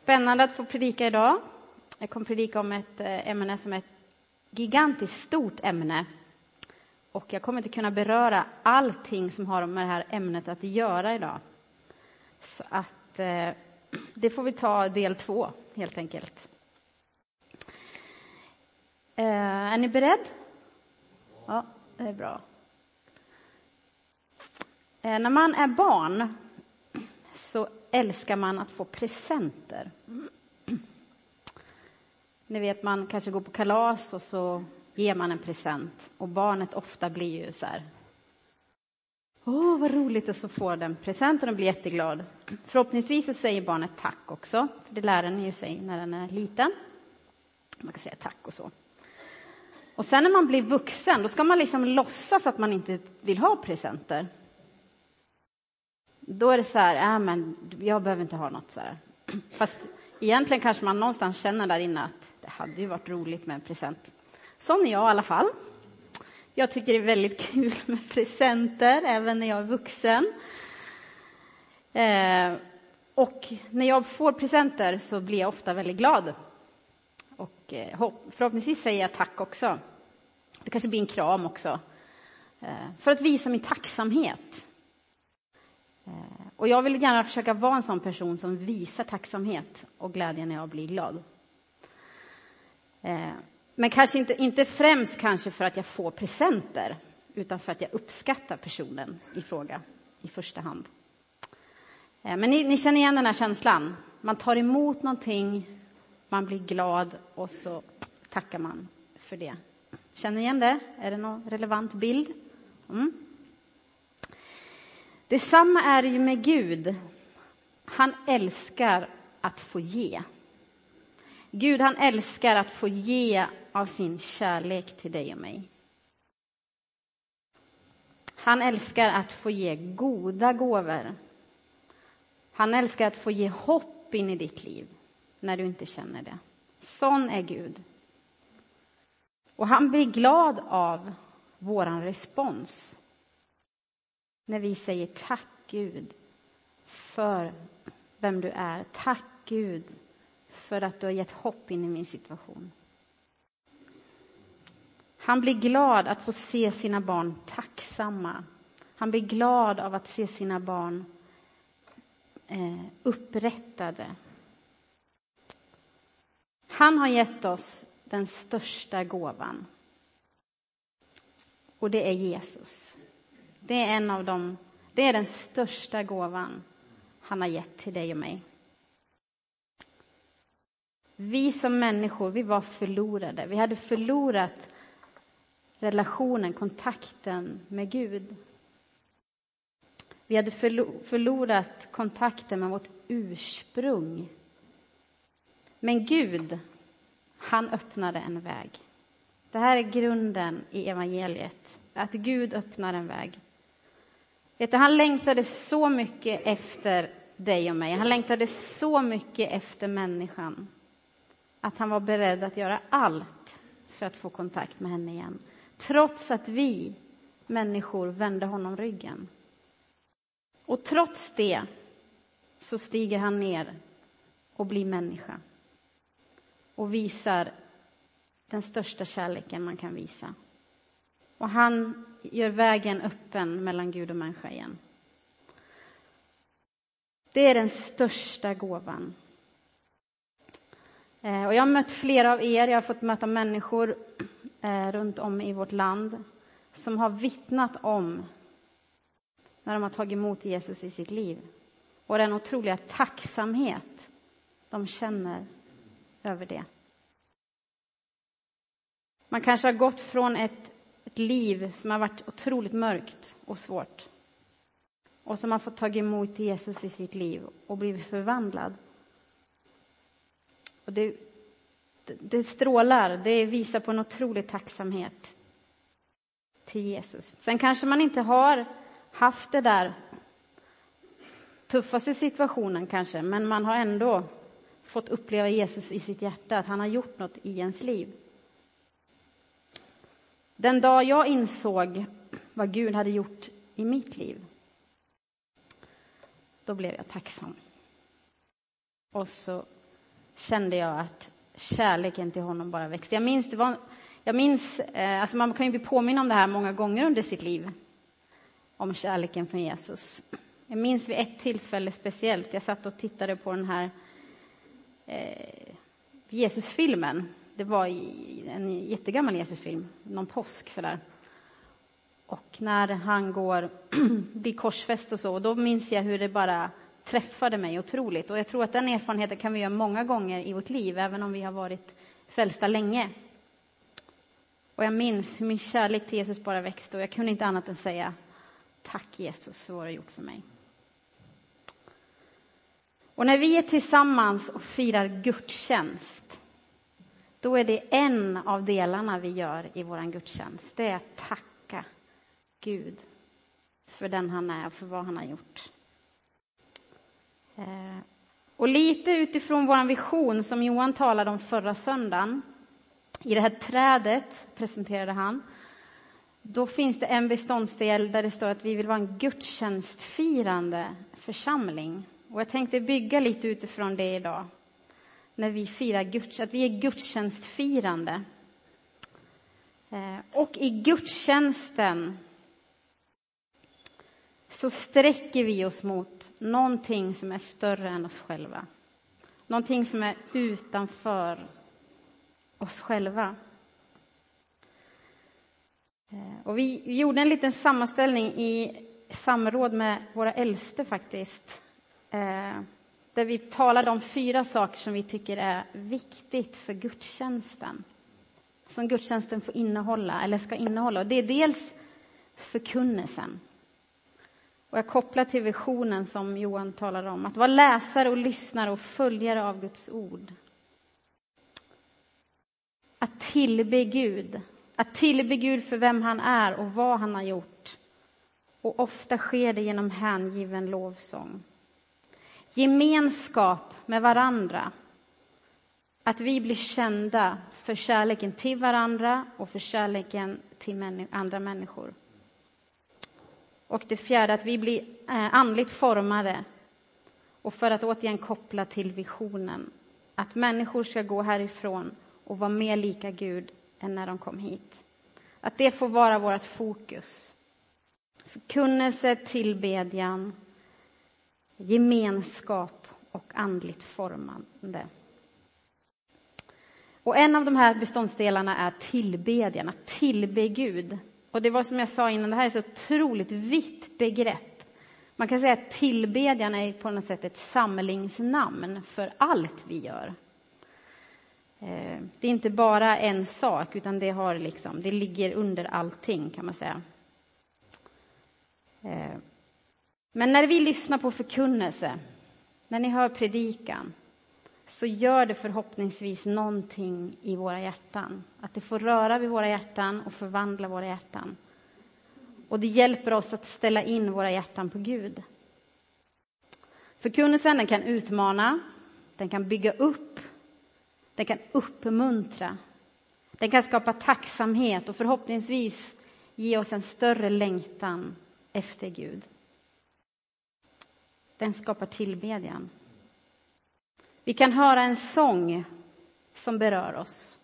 Spännande att få predika idag. Jag kommer predika om ett eh, ämne som är ett gigantiskt stort ämne. Och jag kommer inte kunna beröra allting som har med det här ämnet att göra idag. Så att eh, det får vi ta del två, helt enkelt. Eh, är ni beredd? Ja, det är bra. Eh, när man är barn så älskar man att få presenter. Ni vet, man kanske går på kalas och så ger man en present och barnet ofta blir ju så här. Åh, vad roligt! Och så får den presenten och blir jätteglad. Förhoppningsvis så säger barnet tack också, för det lär den ju sig när den är liten. Man kan säga tack och så. Och sen när man blir vuxen, då ska man liksom låtsas att man inte vill ha presenter. Då är det så här, äh, men jag behöver inte ha något så här. Fast egentligen kanske man någonstans känner där inne att det hade ju varit roligt med en present. Sån är jag i alla fall. Jag tycker det är väldigt kul med presenter, även när jag är vuxen. Eh, och när jag får presenter så blir jag ofta väldigt glad. Och eh, förhoppningsvis säger jag tack också. Det kanske blir en kram också. Eh, för att visa min tacksamhet. Eh, och jag vill gärna försöka vara en sån person som visar tacksamhet och glädje när jag blir glad. Eh, men kanske inte, inte främst kanske för att jag får presenter, utan för att jag uppskattar personen i fråga i första hand. Eh, men ni, ni känner igen den här känslan. Man tar emot någonting, man blir glad och så tackar man för det. Känner ni igen det? Är det någon relevant bild? Mm. Detsamma är det ju med Gud. Han älskar att få ge. Gud, han älskar att få ge av sin kärlek till dig och mig. Han älskar att få ge goda gåvor. Han älskar att få ge hopp in i ditt liv när du inte känner det. Sån är Gud. Och han blir glad av våran respons när vi säger tack Gud för vem du är. Tack Gud för att du har gett hopp in i min situation. Han blir glad att få se sina barn tacksamma. Han blir glad av att se sina barn eh, upprättade. Han har gett oss den största gåvan. Och det är Jesus. Det är en av dem, det är den största gåvan han har gett till dig och mig. Vi som människor, vi var förlorade. Vi hade förlorat relationen, kontakten med Gud. Vi hade förlorat kontakten med vårt ursprung. Men Gud, han öppnade en väg. Det här är grunden i evangeliet, att Gud öppnar en väg. Vet du, han längtade så mycket efter dig och mig. Han längtade så mycket efter människan att han var beredd att göra allt för att få kontakt med henne igen. Trots att vi människor vände honom ryggen. Och trots det så stiger han ner och blir människa och visar den största kärleken man kan visa. Och han gör vägen öppen mellan Gud och människa igen. Det är den största gåvan. Eh, och jag har mött flera av er, jag har fått möta människor eh, runt om i vårt land som har vittnat om när de har tagit emot Jesus i sitt liv och den otroliga tacksamhet de känner över det. Man kanske har gått från ett ett liv som har varit otroligt mörkt och svårt och som har fått ta emot Jesus i sitt liv och blivit förvandlad. Och det, det strålar, det visar på en otrolig tacksamhet till Jesus. Sen kanske man inte har haft det där tuffaste situationen kanske, men man har ändå fått uppleva Jesus i sitt hjärta, att han har gjort något i ens liv. Den dag jag insåg vad Gud hade gjort i mitt liv, då blev jag tacksam. Och så kände jag att kärleken till honom bara växte. Jag minns, det var, jag minns eh, alltså man kan ju bli påminn om det här många gånger under sitt liv, om kärleken från Jesus. Jag minns vid ett tillfälle speciellt, jag satt och tittade på den här eh, Jesusfilmen. Det var en jättegammal Jesusfilm, någon påsk sådär. Och när han går, blir korsfäst och så, då minns jag hur det bara träffade mig otroligt. Och jag tror att den erfarenheten kan vi göra många gånger i vårt liv, även om vi har varit frälsta länge. Och jag minns hur min kärlek till Jesus bara växte och jag kunde inte annat än säga tack Jesus för vad du har gjort för mig. Och när vi är tillsammans och firar gudstjänst, då är det en av delarna vi gör i vår gudstjänst. Det är att tacka Gud för den han är och för vad han har gjort. Eh, och lite utifrån vår vision som Johan talade om förra söndagen, i det här trädet presenterade han, då finns det en beståndsdel där det står att vi vill vara en gudstjänstfirande församling. Och jag tänkte bygga lite utifrån det idag, när vi firar gudstjänst, att vi är gudstjänstfirande. Eh, och i gudstjänsten så sträcker vi oss mot någonting som är större än oss själva. Någonting som är utanför oss själva. Eh, och vi gjorde en liten sammanställning i samråd med våra äldste faktiskt. Eh, där vi talade om fyra saker som vi tycker är viktigt för gudstjänsten. Som gudstjänsten får innehålla, eller ska innehålla. Och det är dels förkunnelsen. Och jag kopplar till visionen som Johan talar om. Att vara läsare och lyssnare och följare av Guds ord. Att tillbe Gud. Att tillbe Gud för vem han är och vad han har gjort. Och ofta sker det genom hängiven lovsång. Gemenskap med varandra. Att vi blir kända för kärleken till varandra och för kärleken till andra människor. Och det fjärde, att vi blir eh, andligt formade. Och för att återigen koppla till visionen, att människor ska gå härifrån och vara mer lika Gud än när de kom hit. Att det får vara vårt fokus. Förkunnelse, tillbedjan, gemenskap och andligt formande. Och en av de här beståndsdelarna är tillbedjan, att tillbe Gud. Och det var som jag sa innan, det här är ett otroligt vitt begrepp. Man kan säga att tillbedjan är på något sätt ett samlingsnamn för allt vi gör. Eh, det är inte bara en sak, utan det, har liksom, det ligger under allting, kan man säga. Eh, men när vi lyssnar på förkunnelse, när ni hör predikan, så gör det förhoppningsvis någonting i våra hjärtan. Att det får röra vid våra hjärtan och förvandla våra hjärtan. Och det hjälper oss att ställa in våra hjärtan på Gud. Förkunnelsen den kan utmana, den kan bygga upp, den kan uppmuntra. Den kan skapa tacksamhet och förhoppningsvis ge oss en större längtan efter Gud. Den skapar tillbedjan. Vi kan höra en sång som berör oss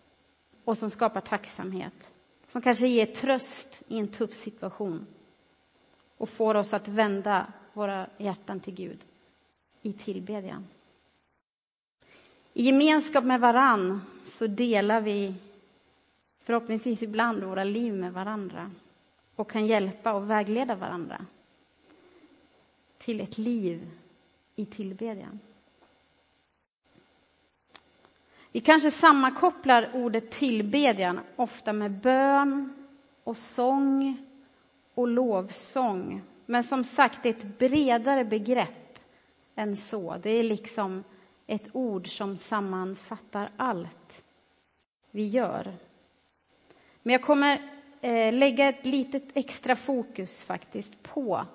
och som skapar tacksamhet. Som kanske ger tröst i en tuff situation och får oss att vända våra hjärtan till Gud i tillbedjan. I gemenskap med varann så delar vi förhoppningsvis ibland våra liv med varandra och kan hjälpa och vägleda varandra till ett liv i tillbedjan. Vi kanske sammankopplar ordet tillbedjan ofta med bön och sång och lovsång. Men som sagt, det är ett bredare begrepp än så. Det är liksom ett ord som sammanfattar allt vi gör. Men jag kommer eh, lägga ett litet extra fokus faktiskt på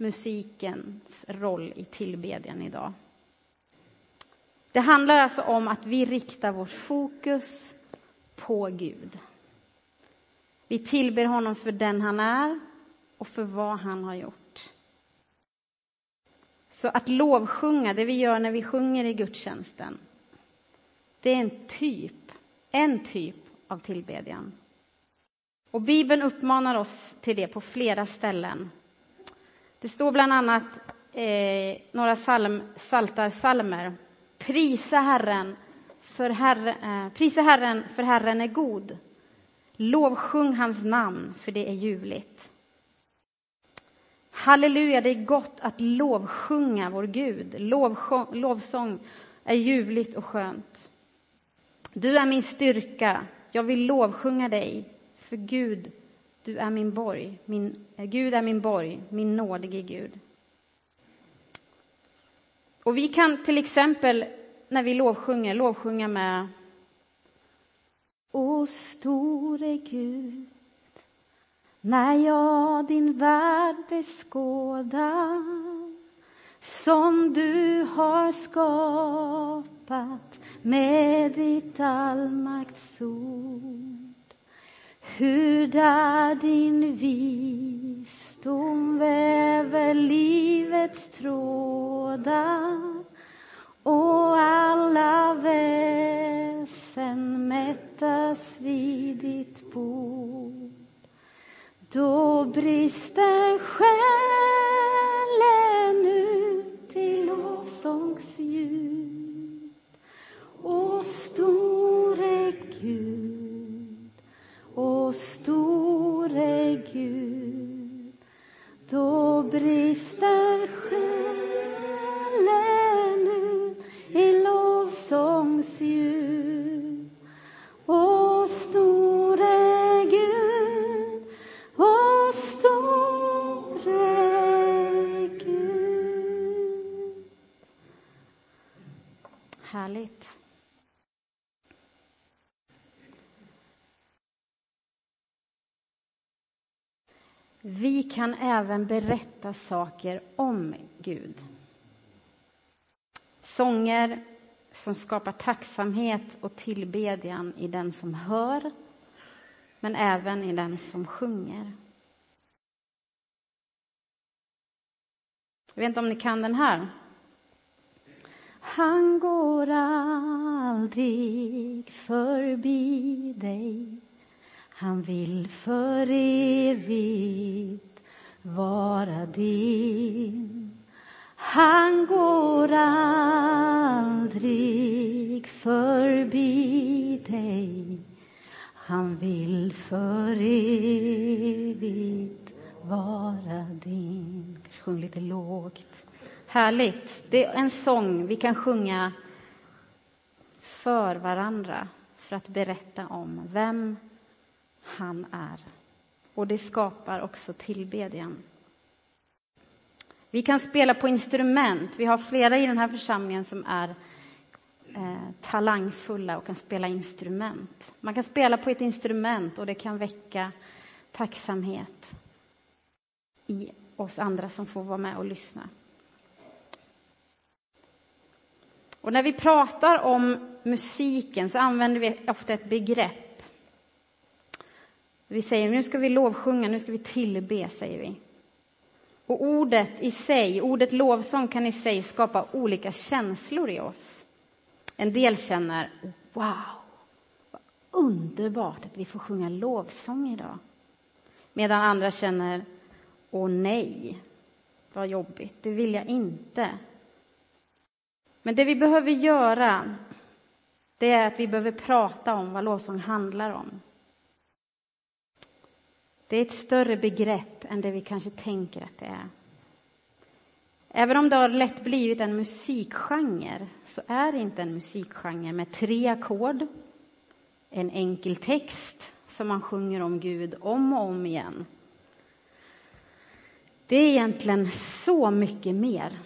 musikens roll i tillbedjan idag. Det handlar alltså om att vi riktar vårt fokus på Gud. Vi tillber honom för den han är och för vad han har gjort. Så att lovsjunga, det vi gör när vi sjunger i gudstjänsten, Det är en typ, en typ av tillbedjan. Och Bibeln uppmanar oss till det på flera ställen. Det står bland annat eh, några salm, saltarsalmer. Prisa Herren, för herre, eh, prisa Herren, för Herren är god. Lovsjung hans namn, för det är ljuvligt. Halleluja, det är gott att lovsjunga vår Gud. Lovsång, lovsång är ljuvligt och skönt. Du är min styrka, jag vill lovsjunga dig, för Gud, du är min borg. Min, eh, Gud är min borg, min nådige Gud. Och vi kan till exempel när vi lovsjunger, lovsjunga med O store Gud, när jag din värld beskådar som du har skapat med ditt allmaktsord. Hur där din visdom väver livets trådar och alla väsen mättas vid ditt bord. Då brister själen ut kan även berätta saker om Gud. Sånger som skapar tacksamhet och tillbedjan i den som hör, men även i den som sjunger. Jag vet inte om ni kan den här. Han går aldrig förbi dig han vill för evigt vara din. Han går aldrig förbi dig. Han vill för evigt vara din. Sjung lite lågt. Härligt. Det är en sång vi kan sjunga för varandra för att berätta om vem han är. Och det skapar också tillbedjan. Vi kan spela på instrument. Vi har flera i den här församlingen som är eh, talangfulla och kan spela instrument. Man kan spela på ett instrument och det kan väcka tacksamhet i oss andra som får vara med och lyssna. Och när vi pratar om musiken så använder vi ofta ett begrepp vi säger nu ska vi lovsjunga, nu ska vi tillbe, säger vi. Och ordet i sig, ordet lovsång kan i sig skapa olika känslor i oss. En del känner wow, vad underbart att vi får sjunga lovsång idag. Medan andra känner åh nej, vad jobbigt, det vill jag inte. Men det vi behöver göra, det är att vi behöver prata om vad lovsång handlar om. Det är ett större begrepp än det vi kanske tänker att det är. Även om det har lätt blivit en musikgenre så är det inte en musikgenre med tre ackord, en enkel text som man sjunger om Gud om och om igen. Det är egentligen så mycket mer.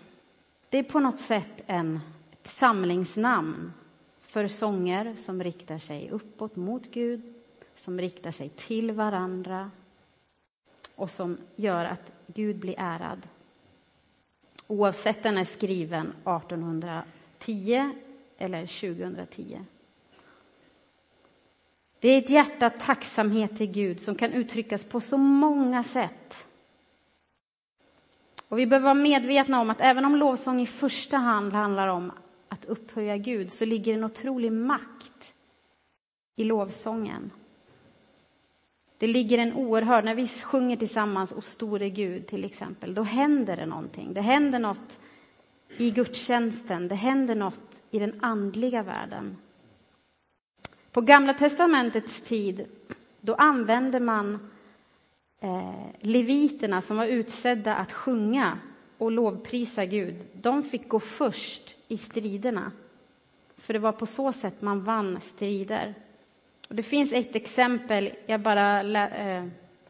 Det är på något sätt en, ett samlingsnamn för sånger som riktar sig uppåt mot Gud, som riktar sig till varandra, och som gör att Gud blir ärad. Oavsett den är skriven 1810 eller 2010. Det är ett hjärta tacksamhet till Gud som kan uttryckas på så många sätt. Och vi behöver vara medvetna om att även om lovsång i första hand handlar om att upphöja Gud så ligger en otrolig makt i lovsången. Det ligger en oerhörd, när vi sjunger tillsammans O store Gud till exempel, då händer det någonting. Det händer något i gudstjänsten, det händer något i den andliga världen. På Gamla testamentets tid, då använde man eh, leviterna som var utsedda att sjunga och lovprisa Gud. De fick gå först i striderna, för det var på så sätt man vann strider. Och det finns ett exempel, jag bara äh,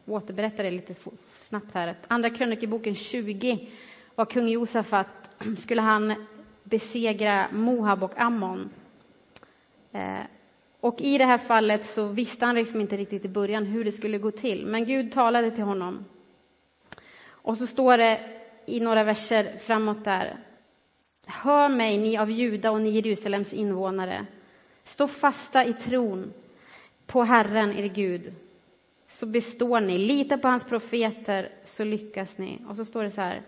återberättar det lite snabbt här. Andra krönikeboken 20 var kung Josafat, skulle han besegra Moab och Ammon. Eh, och i det här fallet så visste han liksom inte riktigt i början hur det skulle gå till, men Gud talade till honom. Och så står det i några verser framåt där. Hör mig, ni av Juda och ni Jerusalems invånare. Stå fasta i tron på Herren, er Gud, så består ni. Lita på hans profeter, så lyckas ni. Och så står det så här.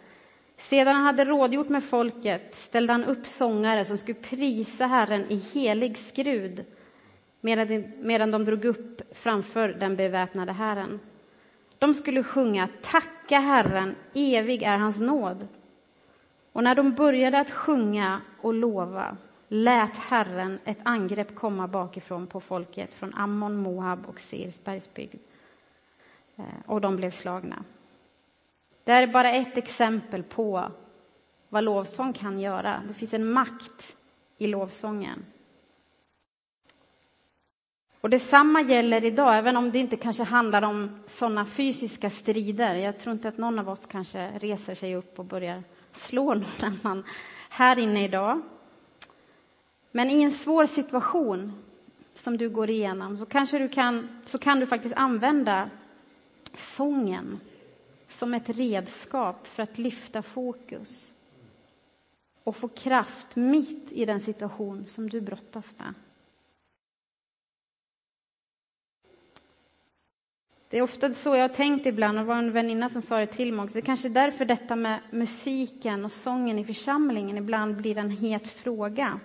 Sedan han hade rådgjort med folket ställde han upp sångare som skulle prisa Herren i helig skrud medan de drog upp framför den beväpnade Herren. De skulle sjunga Tacka Herren, evig är hans nåd. Och när de började att sjunga och lova lät Herren ett angrepp komma bakifrån på folket från Ammon, Moab och Seirs bergsbygd. Eh, och de blev slagna. Det här är bara ett exempel på vad lovsång kan göra. Det finns en makt i lovsången. Och detsamma gäller idag, även om det inte kanske handlar om sådana fysiska strider. Jag tror inte att någon av oss kanske reser sig upp och börjar slå någon annan här inne idag. Men i en svår situation som du går igenom så kanske du kan, så kan du faktiskt använda sången som ett redskap för att lyfta fokus och få kraft mitt i den situation som du brottas med. Det är ofta så jag har tänkt ibland, och det var en väninna som sa det till mig Det är kanske är därför detta med musiken och sången i församlingen ibland blir en het fråga.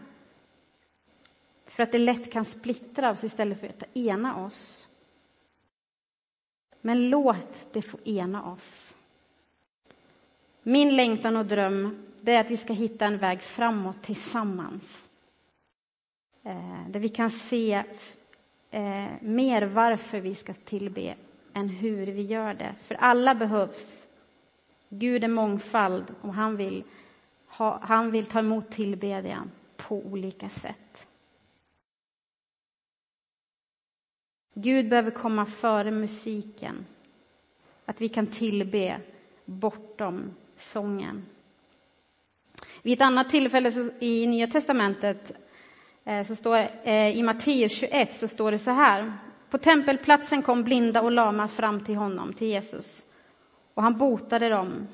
För att det lätt kan splittra oss istället för att ena oss. Men låt det få ena oss. Min längtan och dröm det är att vi ska hitta en väg framåt tillsammans. Eh, där vi kan se eh, mer varför vi ska tillbe än hur vi gör det. För alla behövs. Gud är mångfald och han vill, ha, han vill ta emot tillbedjan på olika sätt. Gud behöver komma före musiken. Att vi kan tillbe bortom sången. Vid ett annat tillfälle i Nya testamentet, eh, så står, eh, i Matteus 21, så står det så här. På tempelplatsen kom blinda och lama fram till honom, till Jesus, och han botade dem.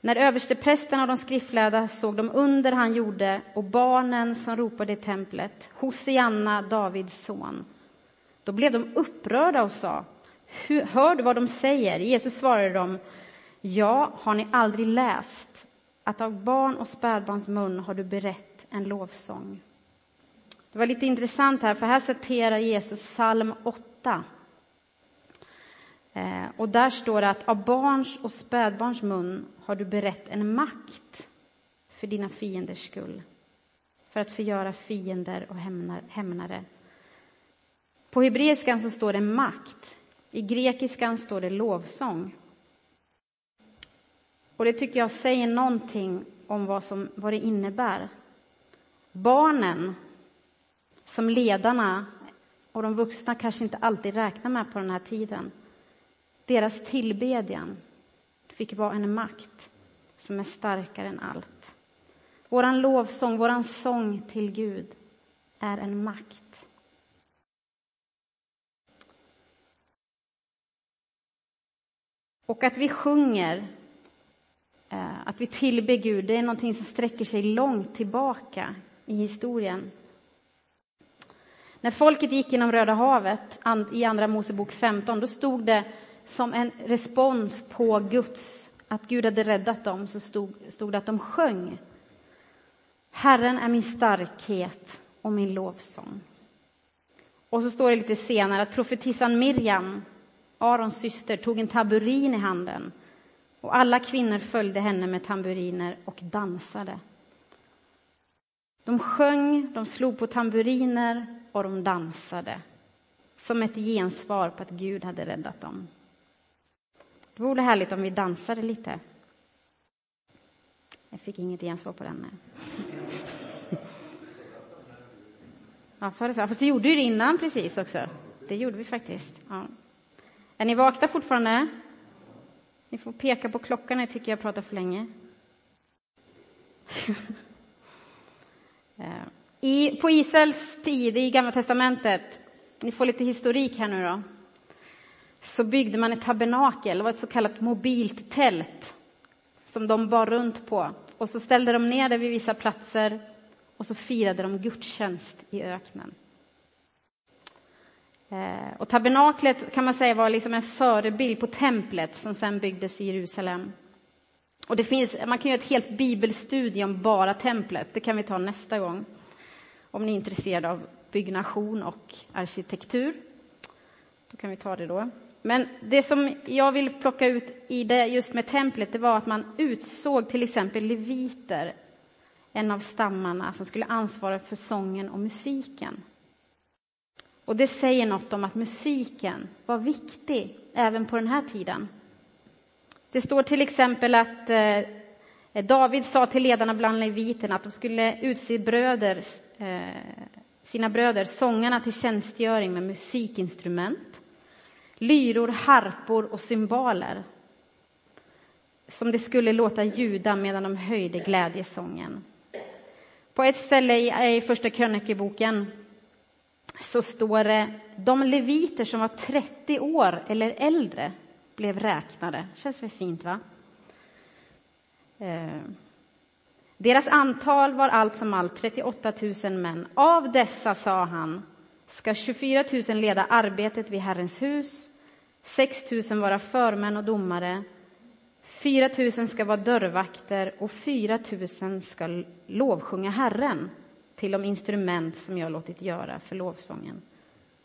När översteprästerna och de skriftlärda såg de under han gjorde och barnen som ropade i templet, Hosianna, Davids son, då blev de upprörda och sa, hör du vad de säger? Jesus svarade dem, ja, har ni aldrig läst att av barn och spädbarns mun har du berett en lovsång? Det var lite intressant här, för här citerar Jesus psalm 8. Eh, och där står det att av barns och spädbarns mun har du berett en makt för dina fienders skull, för att förgöra fiender och hämnare. På hebreiskan så står det makt. I grekiskan står det lovsång. Och det tycker jag säger någonting om vad, som, vad det innebär. Barnen, som ledarna och de vuxna kanske inte alltid räknar med på den här tiden, deras tillbedjan fick vara en makt som är starkare än allt. Våran lovsång, våran sång till Gud är en makt. Och att vi sjunger, eh, att vi tillber Gud, det är någonting som sträcker sig långt tillbaka i historien. När folket gick genom Röda havet i Andra Mosebok 15, då stod det som en respons på Guds, att Gud hade räddat dem, så stod, stod det att de sjöng. Herren är min starkhet och min lovsång. Och så står det lite senare att profetissan Miriam, Arons syster, tog en tamburin i handen och alla kvinnor följde henne med tamburiner och dansade. De sjöng, de slog på tamburiner och de dansade som ett gensvar på att Gud hade räddat dem. Det vore härligt om vi dansade lite. Jag fick inget gensvar på den. Ja, Fast det gjorde ju det innan precis också. Det gjorde vi faktiskt. Ja. Är ni vakna fortfarande? Ni får peka på klockan när jag tycker jag pratar för länge. Eh, I, på Israels tid i Gamla testamentet, ni får lite historik här nu då, så byggde man ett tabernakel, det var ett så kallat mobilt tält som de bar runt på. Och så ställde de ner det vid vissa platser och så firade de gudstjänst i öknen. Eh, och tabernaklet kan man säga var liksom en förebild på templet som sen byggdes i Jerusalem. Och det finns, man kan göra ett helt bibelstudium om bara templet. Det kan vi ta nästa gång. Om ni är intresserade av byggnation och arkitektur. Då kan vi ta det då. Men det som jag vill plocka ut i det just med templet, det var att man utsåg till exempel leviter, en av stammarna som skulle ansvara för sången och musiken. Och det säger något om att musiken var viktig även på den här tiden. Det står till exempel att eh, David sa till ledarna bland leviterna att de skulle utse bröder, eh, sina bröder, sångarna till tjänstgöring med musikinstrument, lyror, harpor och cymbaler som det skulle låta ljuda medan de höjde glädjesången. På ett ställe i Första krönikeboken så står det de leviter som var 30 år eller äldre blev räknade. Känns väl fint, va? Eh. Deras antal var allt som allt 38 000 män. Av dessa, sa han, ska 24 000 leda arbetet vid Herrens hus, 6 000 vara förmän och domare, 4 000 ska vara dörrvakter och 4 000 ska lovsjunga Herren till de instrument som jag låtit göra för lovsången.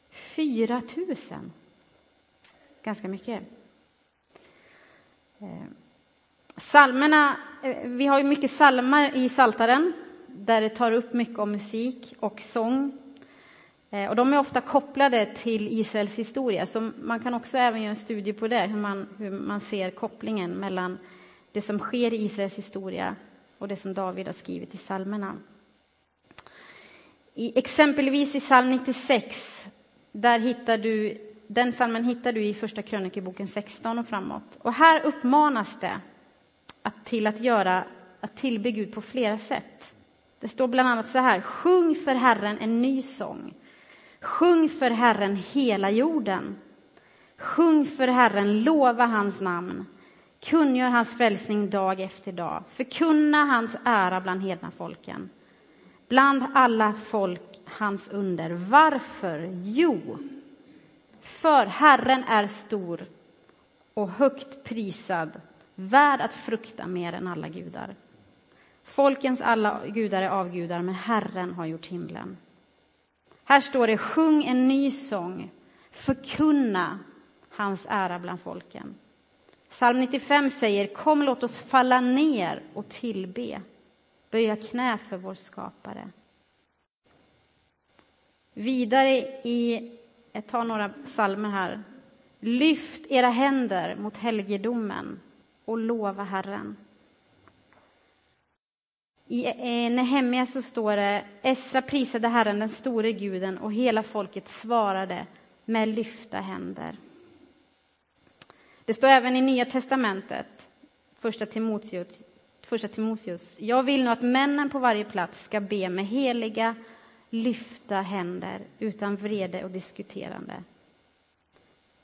4 000! Ganska mycket. Eh, salmerna, eh, vi har ju mycket salmer i Saltaren där det tar upp mycket om musik och sång. Eh, och de är ofta kopplade till Israels historia, så man kan också även göra en studie på det, hur man, hur man ser kopplingen mellan det som sker i Israels historia och det som David har skrivit i salmerna. I, exempelvis i psalm 96, där hittar du den psalmen hittar du i Första krönikeboken 16 och framåt. Och här uppmanas det att, till att göra, att tillbe Gud på flera sätt. Det står bland annat så här, sjung för Herren en ny sång. Sjung för Herren hela jorden. Sjung för Herren, lova hans namn. Kungör hans frälsning dag efter dag. Förkunna hans ära bland hedna folken. Bland alla folk hans under. Varför? Jo, för Herren är stor och högt prisad, värd att frukta mer än alla gudar. Folkens alla gudar är avgudar, men Herren har gjort himlen. Här står det, sjung en ny sång, förkunna hans ära bland folken. Psalm 95 säger, kom låt oss falla ner och tillbe, böja knä för vår skapare. Vidare i jag tar några psalmer här. Lyft era händer mot helgedomen och lova Herren. I Nehemja så står det Esra prisade Herren, den store guden, och hela folket svarade med lyfta händer. Det står även i Nya testamentet, första Timoteus, första Timoteus. Jag vill nu att männen på varje plats ska be med heliga lyfta händer utan vrede och diskuterande.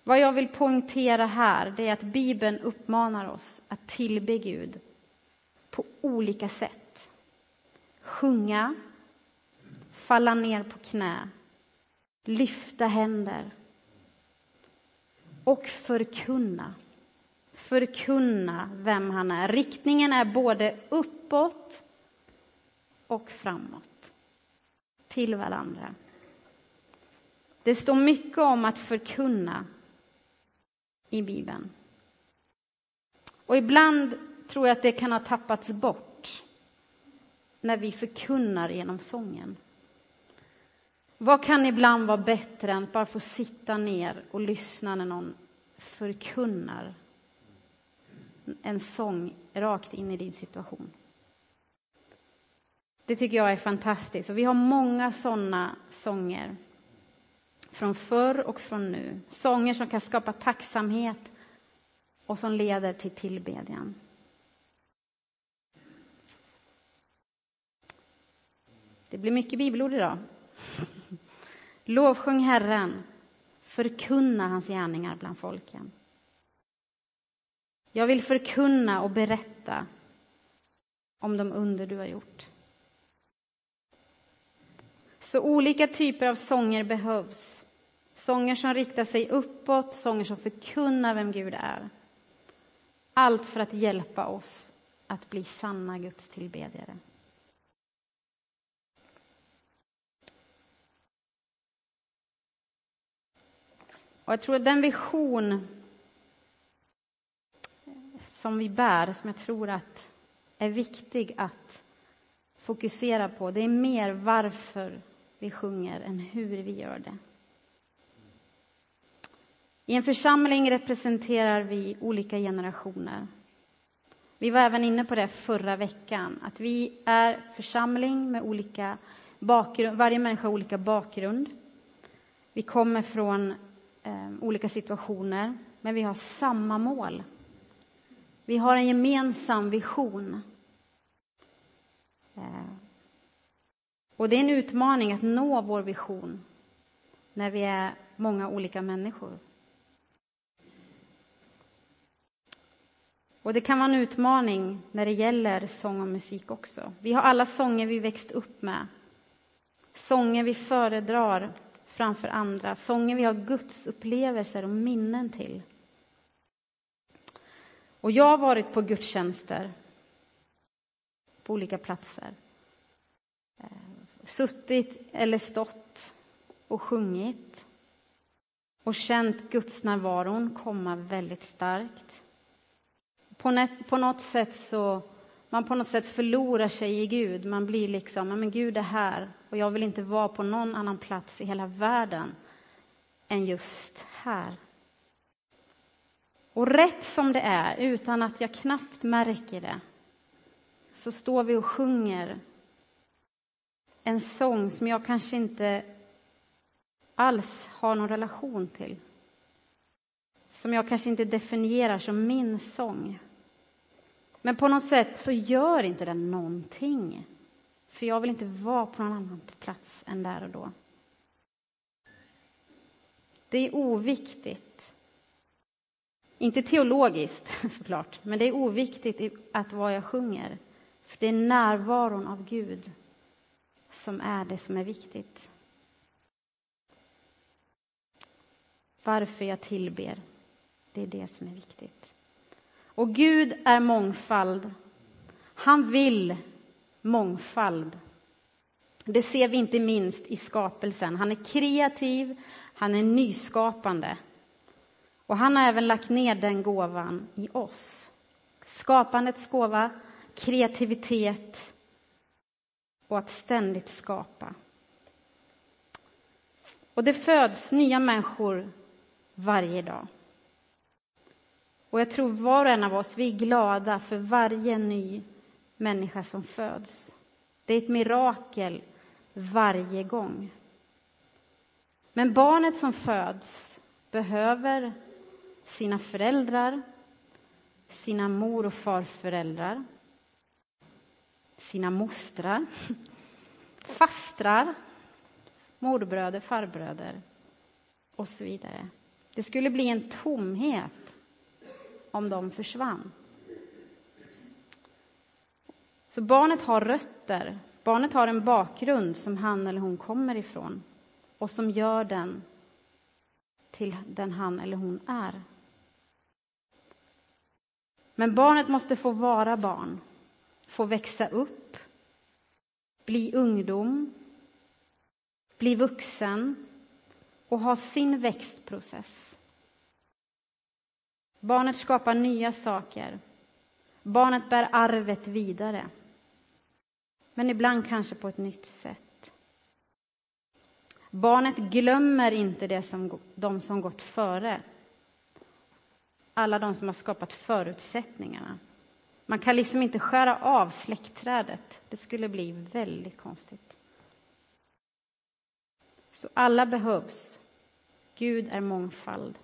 Vad jag vill poängtera här det är att Bibeln uppmanar oss att tillbe Gud på olika sätt. Sjunga, falla ner på knä, lyfta händer och förkunna. Förkunna vem han är. Riktningen är både uppåt och framåt till varandra. Det står mycket om att förkunna i Bibeln. Och ibland tror jag att det kan ha tappats bort när vi förkunnar genom sången. Vad kan ibland vara bättre än att bara få sitta ner och lyssna när någon förkunnar en sång rakt in i din situation? Det tycker jag är fantastiskt. Och vi har många såna sånger från förr och från nu. Sånger som kan skapa tacksamhet och som leder till tillbedjan. Det blir mycket bibelord idag. Lovsjung Herren, förkunna hans gärningar bland folken. Jag vill förkunna och berätta om de under du har gjort. Så olika typer av sånger behövs. Sånger som riktar sig uppåt, sånger som förkunnar vem Gud är. Allt för att hjälpa oss att bli sanna Guds tillbedjare. Och jag tror att den vision som vi bär, som jag tror att är viktig att fokusera på, det är mer varför vi sjunger än hur vi gör det. I en församling representerar vi olika generationer. Vi var även inne på det förra veckan, att vi är församling med olika bakgrund, varje människa har olika bakgrund. Vi kommer från eh, olika situationer, men vi har samma mål. Vi har en gemensam vision. Eh, och det är en utmaning att nå vår vision när vi är många olika människor. Och det kan vara en utmaning när det gäller sång och musik också. Vi har alla sånger vi växt upp med. Sånger vi föredrar framför andra. Sånger vi har Guds upplevelser och minnen till. Och jag har varit på gudstjänster på olika platser. Eh, suttit eller stått och sjungit och känt Guds närvaron komma väldigt starkt. På, på något sätt så man på något sätt förlorar sig i Gud. Man blir liksom, men Gud är här och jag vill inte vara på någon annan plats i hela världen än just här. Och rätt som det är, utan att jag knappt märker det, så står vi och sjunger en sång som jag kanske inte alls har någon relation till. Som jag kanske inte definierar som min sång. Men på något sätt så gör inte den någonting. För jag vill inte vara på någon annan plats än där och då. Det är oviktigt. Inte teologiskt såklart, men det är oviktigt att vad jag sjunger. För det är närvaron av Gud som är det som är viktigt. Varför jag tillber, det är det som är viktigt. Och Gud är mångfald. Han vill mångfald. Det ser vi inte minst i skapelsen. Han är kreativ, han är nyskapande. Och han har även lagt ner den gåvan i oss. Skapandets gåva, kreativitet och att ständigt skapa. Och det föds nya människor varje dag. Och jag tror var och en av oss, vi är glada för varje ny människa som föds. Det är ett mirakel varje gång. Men barnet som föds behöver sina föräldrar, sina mor och farföräldrar, sina mostrar, fastrar, morbröder, farbröder och så vidare. Det skulle bli en tomhet om de försvann. Så barnet har rötter, barnet har en bakgrund som han eller hon kommer ifrån och som gör den till den han eller hon är. Men barnet måste få vara barn, få växa upp, bli ungdom, bli vuxen och ha sin växtprocess. Barnet skapar nya saker. Barnet bär arvet vidare. Men ibland kanske på ett nytt sätt. Barnet glömmer inte det som, de som gått före. Alla de som har skapat förutsättningarna. Man kan liksom inte skära av släktträdet. Det skulle bli väldigt konstigt. Så alla behövs. Gud är mångfald.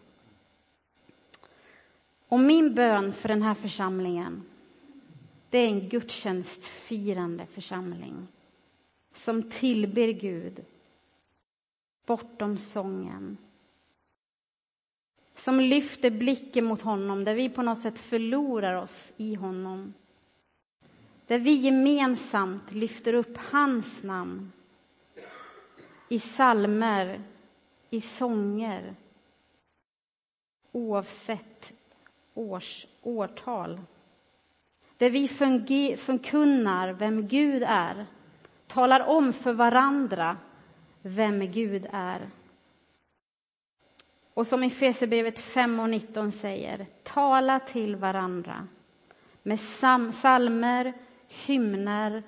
Och min bön för den här församlingen, det är en gudstjänstfirande församling som tillber Gud bortom sången. Som lyfter blicken mot honom, där vi på något sätt förlorar oss i honom. Där vi gemensamt lyfter upp hans namn i salmer, i sånger oavsett års, årtal. Där vi förkunnar vem Gud är, talar om för varandra vem Gud är. Och som i Efesierbrevet 5 och 19 säger, tala till varandra med salmer, hymner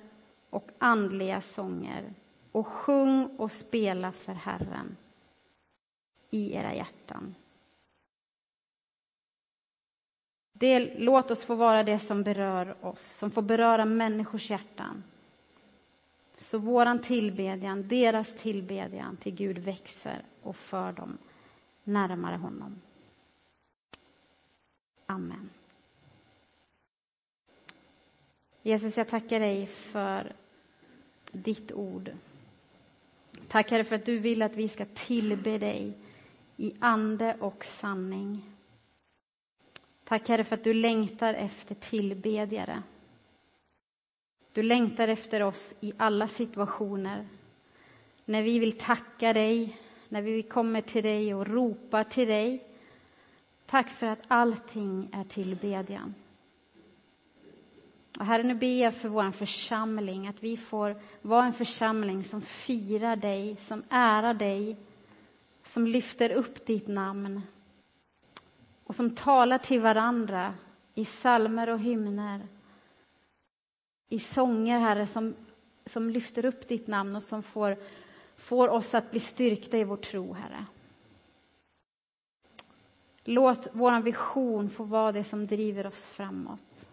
och andliga sånger och sjung och spela för Herren i era hjärtan. Det, låt oss få vara det som berör oss, som får beröra människors hjärtan. Så våran tillbedjan, deras tillbedjan till Gud växer och för dem närmare honom. Amen. Jesus, jag tackar dig för ditt ord. Tack Herre för att du vill att vi ska tillbe dig i ande och sanning. Tack Herre för att du längtar efter tillbedjare. Du längtar efter oss i alla situationer. När vi vill tacka dig, när vi kommer till dig och ropar till dig. Tack för att allting är tillbedjan. Och Herre, nu ber jag för vår församling, att vi får vara en församling som firar dig, som ärar dig, som lyfter upp ditt namn och som talar till varandra i salmer och hymner. I sånger, Herre, som, som lyfter upp ditt namn och som får, får oss att bli styrkta i vår tro, Herre. Låt vår vision få vara det som driver oss framåt.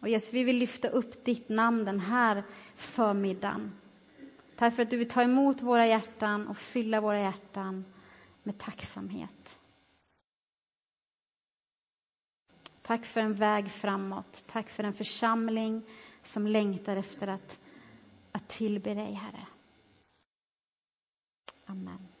Och Jesus, vi vill lyfta upp ditt namn den här förmiddagen. Tack för att du vill ta emot våra hjärtan och fylla våra hjärtan med tacksamhet. Tack för en väg framåt. Tack för en församling som längtar efter att, att tillbe dig, Herre. Amen.